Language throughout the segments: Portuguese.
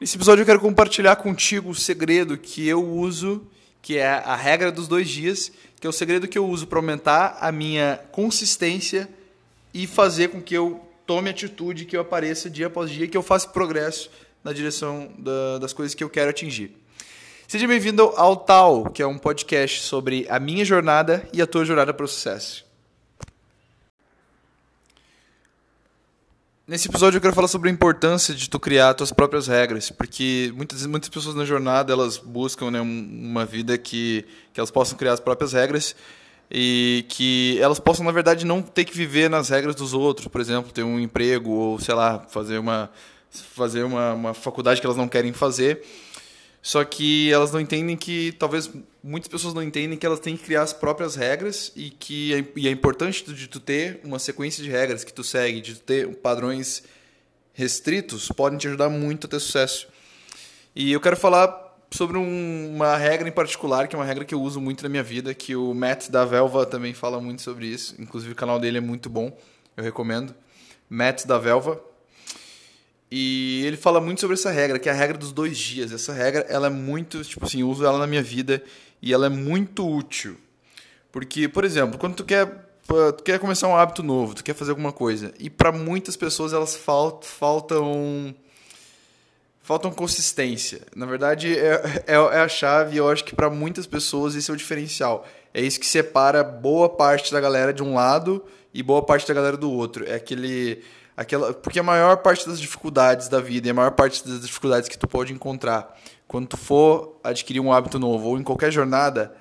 Nesse episódio eu quero compartilhar contigo o segredo que eu uso, que é a regra dos dois dias, que é o segredo que eu uso para aumentar a minha consistência e fazer com que eu tome atitude, que eu apareça dia após dia, que eu faça progresso na direção da, das coisas que eu quero atingir. Seja bem-vindo ao Tal, que é um podcast sobre a minha jornada e a tua jornada para o sucesso. Nesse episódio eu quero falar sobre a importância de tu criar tuas próprias regras, porque muitas, muitas pessoas na jornada elas buscam né, uma vida que, que elas possam criar as próprias regras e que elas possam, na verdade, não ter que viver nas regras dos outros, por exemplo, ter um emprego ou, sei lá, fazer uma, fazer uma, uma faculdade que elas não querem fazer só que elas não entendem que, talvez muitas pessoas não entendem que elas têm que criar as próprias regras e que é, e é importante de tu ter uma sequência de regras que tu segue, de tu ter padrões restritos, podem te ajudar muito a ter sucesso. E eu quero falar sobre um, uma regra em particular, que é uma regra que eu uso muito na minha vida, que o Matt da Velva também fala muito sobre isso. Inclusive o canal dele é muito bom, eu recomendo. Matt da Velva, e ele fala muito sobre essa regra, que é a regra dos dois dias. Essa regra, ela é muito, tipo assim, eu uso ela na minha vida e ela é muito útil. Porque, por exemplo, quando tu quer, tu quer começar um hábito novo, tu quer fazer alguma coisa, e para muitas pessoas elas faltam, faltam faltam consistência. Na verdade, é, é, é a chave eu acho que para muitas pessoas esse é o diferencial. É isso que separa boa parte da galera de um lado e boa parte da galera do outro. É aquele aquela porque a maior parte das dificuldades da vida e a maior parte das dificuldades que tu pode encontrar quando tu for adquirir um hábito novo ou em qualquer jornada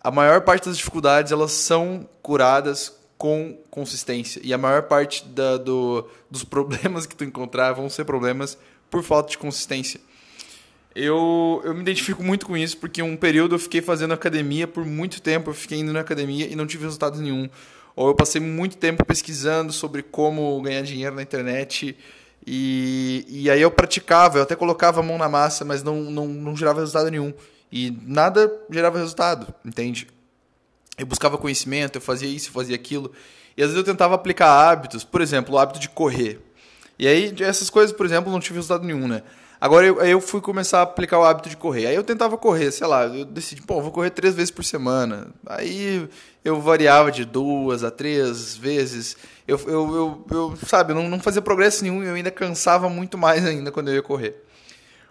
a maior parte das dificuldades elas são curadas com consistência. E a maior parte da, do, dos problemas que tu encontrar vão ser problemas por falta de consistência. Eu, eu me identifico muito com isso porque um período eu fiquei fazendo academia por muito tempo eu fiquei indo na academia e não tive resultado nenhum ou eu passei muito tempo pesquisando sobre como ganhar dinheiro na internet e, e aí eu praticava, eu até colocava a mão na massa, mas não, não, não gerava resultado nenhum. E nada gerava resultado, entende? Eu buscava conhecimento, eu fazia isso, eu fazia aquilo. E às vezes eu tentava aplicar hábitos, por exemplo, o hábito de correr. E aí essas coisas, por exemplo, não tive resultado nenhum, né? Agora eu, eu fui começar a aplicar o hábito de correr. Aí eu tentava correr, sei lá, eu decidi, pô, vou correr três vezes por semana. Aí eu variava de duas a três vezes. Eu, eu, eu, eu sabe, não, não fazia progresso nenhum eu ainda cansava muito mais ainda quando eu ia correr.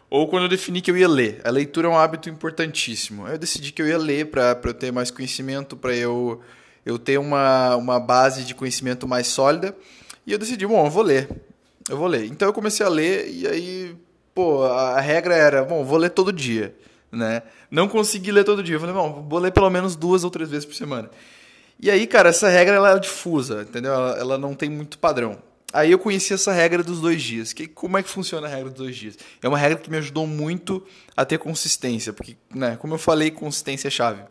Ou quando eu defini que eu ia ler. A leitura é um hábito importantíssimo. Aí eu decidi que eu ia ler para eu ter mais conhecimento, para eu, eu ter uma, uma base de conhecimento mais sólida. E eu decidi, bom, eu vou ler. Eu vou ler. Então eu comecei a ler e aí pô, a regra era, bom, vou ler todo dia, né? Não consegui ler todo dia. Eu falei, bom, vou ler pelo menos duas ou três vezes por semana. E aí, cara, essa regra ela é difusa, entendeu? Ela, ela não tem muito padrão. Aí eu conheci essa regra dos dois dias. Que, como é que funciona a regra dos dois dias? É uma regra que me ajudou muito a ter consistência, porque, né, como eu falei, consistência é chave.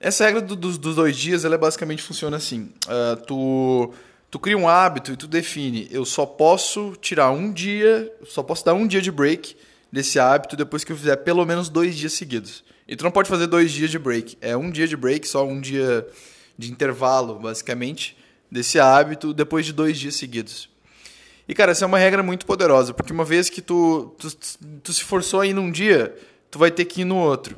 Essa regra do, dos, dos dois dias, ela basicamente funciona assim. Uh, tu tu cria um hábito e tu define, eu só posso tirar um dia, só posso dar um dia de break desse hábito depois que eu fizer pelo menos dois dias seguidos. E tu não pode fazer dois dias de break, é um dia de break, só um dia de intervalo, basicamente, desse hábito depois de dois dias seguidos. E, cara, essa é uma regra muito poderosa, porque uma vez que tu, tu, tu se forçou a ir num dia, tu vai ter que ir no outro.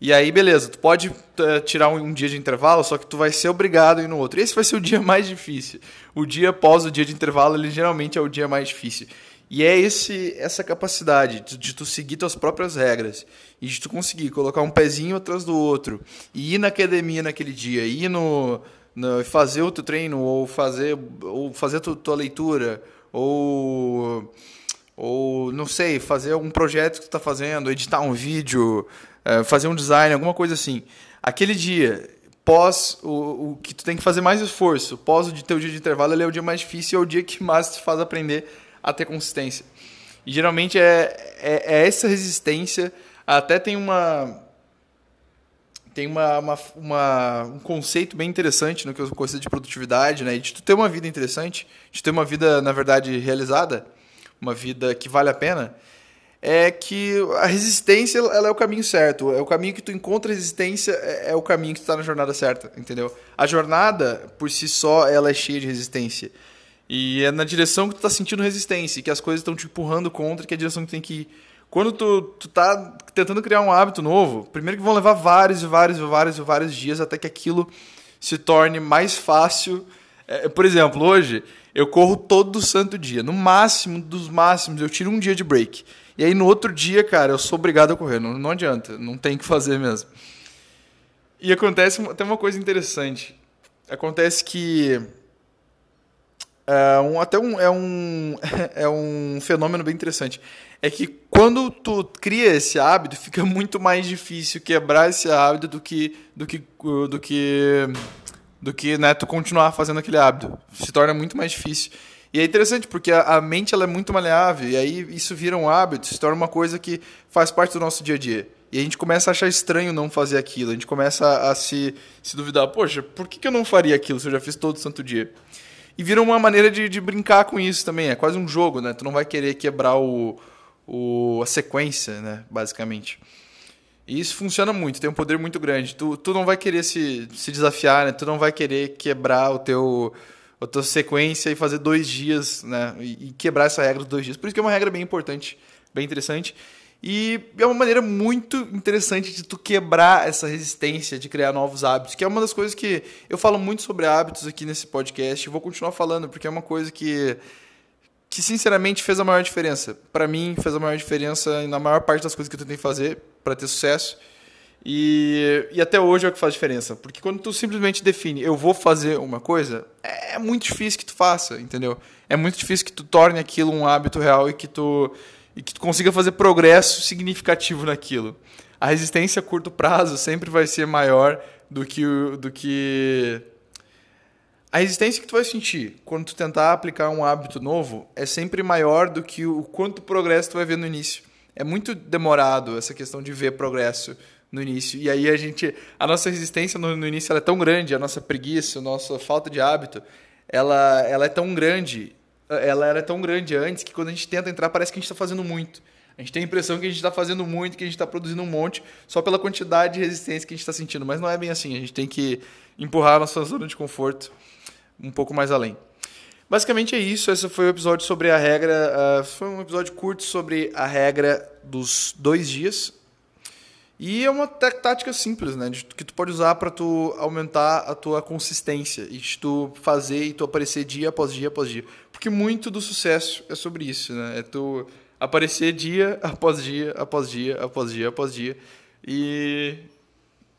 E aí, beleza, tu pode uh, tirar um, um, dia de intervalo, só que tu vai ser obrigado a ir no outro. Esse vai ser o dia mais difícil. O dia após o dia de intervalo, ele geralmente é o dia mais difícil. E é esse essa capacidade de, de tu seguir tuas próprias regras e de tu conseguir colocar um pezinho atrás do outro e ir na academia naquele dia, ir no, no fazer o teu treino ou fazer ou fazer tua, tua leitura ou ou não sei, fazer algum projeto que tu está fazendo, editar um vídeo, fazer um design, alguma coisa assim. Aquele dia, pós o, o que tu tem que fazer mais esforço, pós o teu dia de intervalo, ele é o dia mais difícil, é o dia que mais te faz aprender a ter consistência. E geralmente é, é, é essa resistência. Até tem uma tem uma, uma, uma, um conceito bem interessante no que eu conceito de produtividade, né? De tu ter uma vida interessante, de ter uma vida, na verdade, realizada, uma vida que vale a pena é que a resistência ela é o caminho certo. É o caminho que tu encontra resistência, é, é o caminho que tu está na jornada certa, entendeu? A jornada, por si só, ela é cheia de resistência. E é na direção que tu tá sentindo resistência, que as coisas estão te empurrando contra, que é a direção que tu tem que ir. Quando tu, tu tá tentando criar um hábito novo, primeiro que vão levar vários e vários e vários e vários dias até que aquilo se torne mais fácil. É, por exemplo, hoje eu corro todo santo dia. No máximo dos máximos, eu tiro um dia de break. E aí no outro dia, cara, eu sou obrigado a correr. Não, não adianta, não tem que fazer mesmo. E acontece até uma coisa interessante. Acontece que é um, até um, é, um, é um fenômeno bem interessante. É que quando tu cria esse hábito, fica muito mais difícil quebrar esse hábito do que do que do que do que né, tu continuar fazendo aquele hábito. Se torna muito mais difícil. E é interessante porque a, a mente ela é muito maleável e aí isso vira um hábito, se torna uma coisa que faz parte do nosso dia a dia. E a gente começa a achar estranho não fazer aquilo. A gente começa a, a se, se duvidar: poxa, por que, que eu não faria aquilo se eu já fiz todo santo dia? E vira uma maneira de, de brincar com isso também. É quase um jogo, né? Tu não vai querer quebrar o, o, a sequência, né? Basicamente. E isso funciona muito, tem um poder muito grande. Tu, tu não vai querer se, se desafiar, né? Tu não vai querer quebrar o teu, a tua sequência e fazer dois dias, né? E, e quebrar essa regra dos dois dias. Por isso que é uma regra bem importante, bem interessante. E é uma maneira muito interessante de tu quebrar essa resistência de criar novos hábitos, que é uma das coisas que eu falo muito sobre hábitos aqui nesse podcast e vou continuar falando, porque é uma coisa que que sinceramente fez a maior diferença. Para mim, fez a maior diferença na maior parte das coisas que eu tentei fazer para ter sucesso. E, e até hoje é o que faz diferença. Porque quando tu simplesmente define, eu vou fazer uma coisa, é muito difícil que tu faça, entendeu? É muito difícil que tu torne aquilo um hábito real e que tu e que tu consiga fazer progresso significativo naquilo. A resistência a curto prazo sempre vai ser maior do que do que a resistência que tu vai sentir quando tu tentar aplicar um hábito novo é sempre maior do que o quanto progresso tu vai ver no início. É muito demorado essa questão de ver progresso no início. E aí a gente, a nossa resistência no, no início é tão grande, a nossa preguiça, a nossa falta de hábito, ela, ela é tão grande ela era tão grande antes que quando a gente tenta entrar parece que a gente está fazendo muito. A gente tem a impressão que a gente está fazendo muito, que a gente está produzindo um monte, só pela quantidade de resistência que a gente está sentindo. Mas não é bem assim. A gente tem que empurrar a nossa zona de conforto um pouco mais além. Basicamente é isso. Esse foi o episódio sobre a regra. Uh, foi um episódio curto sobre a regra dos dois dias. E é uma tática simples, né? Que tu pode usar para tu aumentar a tua consistência e tu fazer e tu aparecer dia após dia após dia. Porque muito do sucesso é sobre isso, né? É tu aparecer dia após dia, após dia, após dia, após dia. E,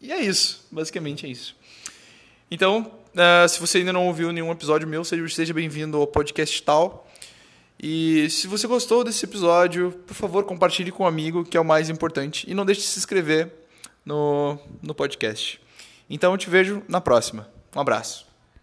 e é isso, basicamente é isso. Então, uh, se você ainda não ouviu nenhum episódio meu, seja, seja bem-vindo ao podcast Tal. E se você gostou desse episódio, por favor, compartilhe com um amigo, que é o mais importante. E não deixe de se inscrever no, no podcast. Então eu te vejo na próxima. Um abraço.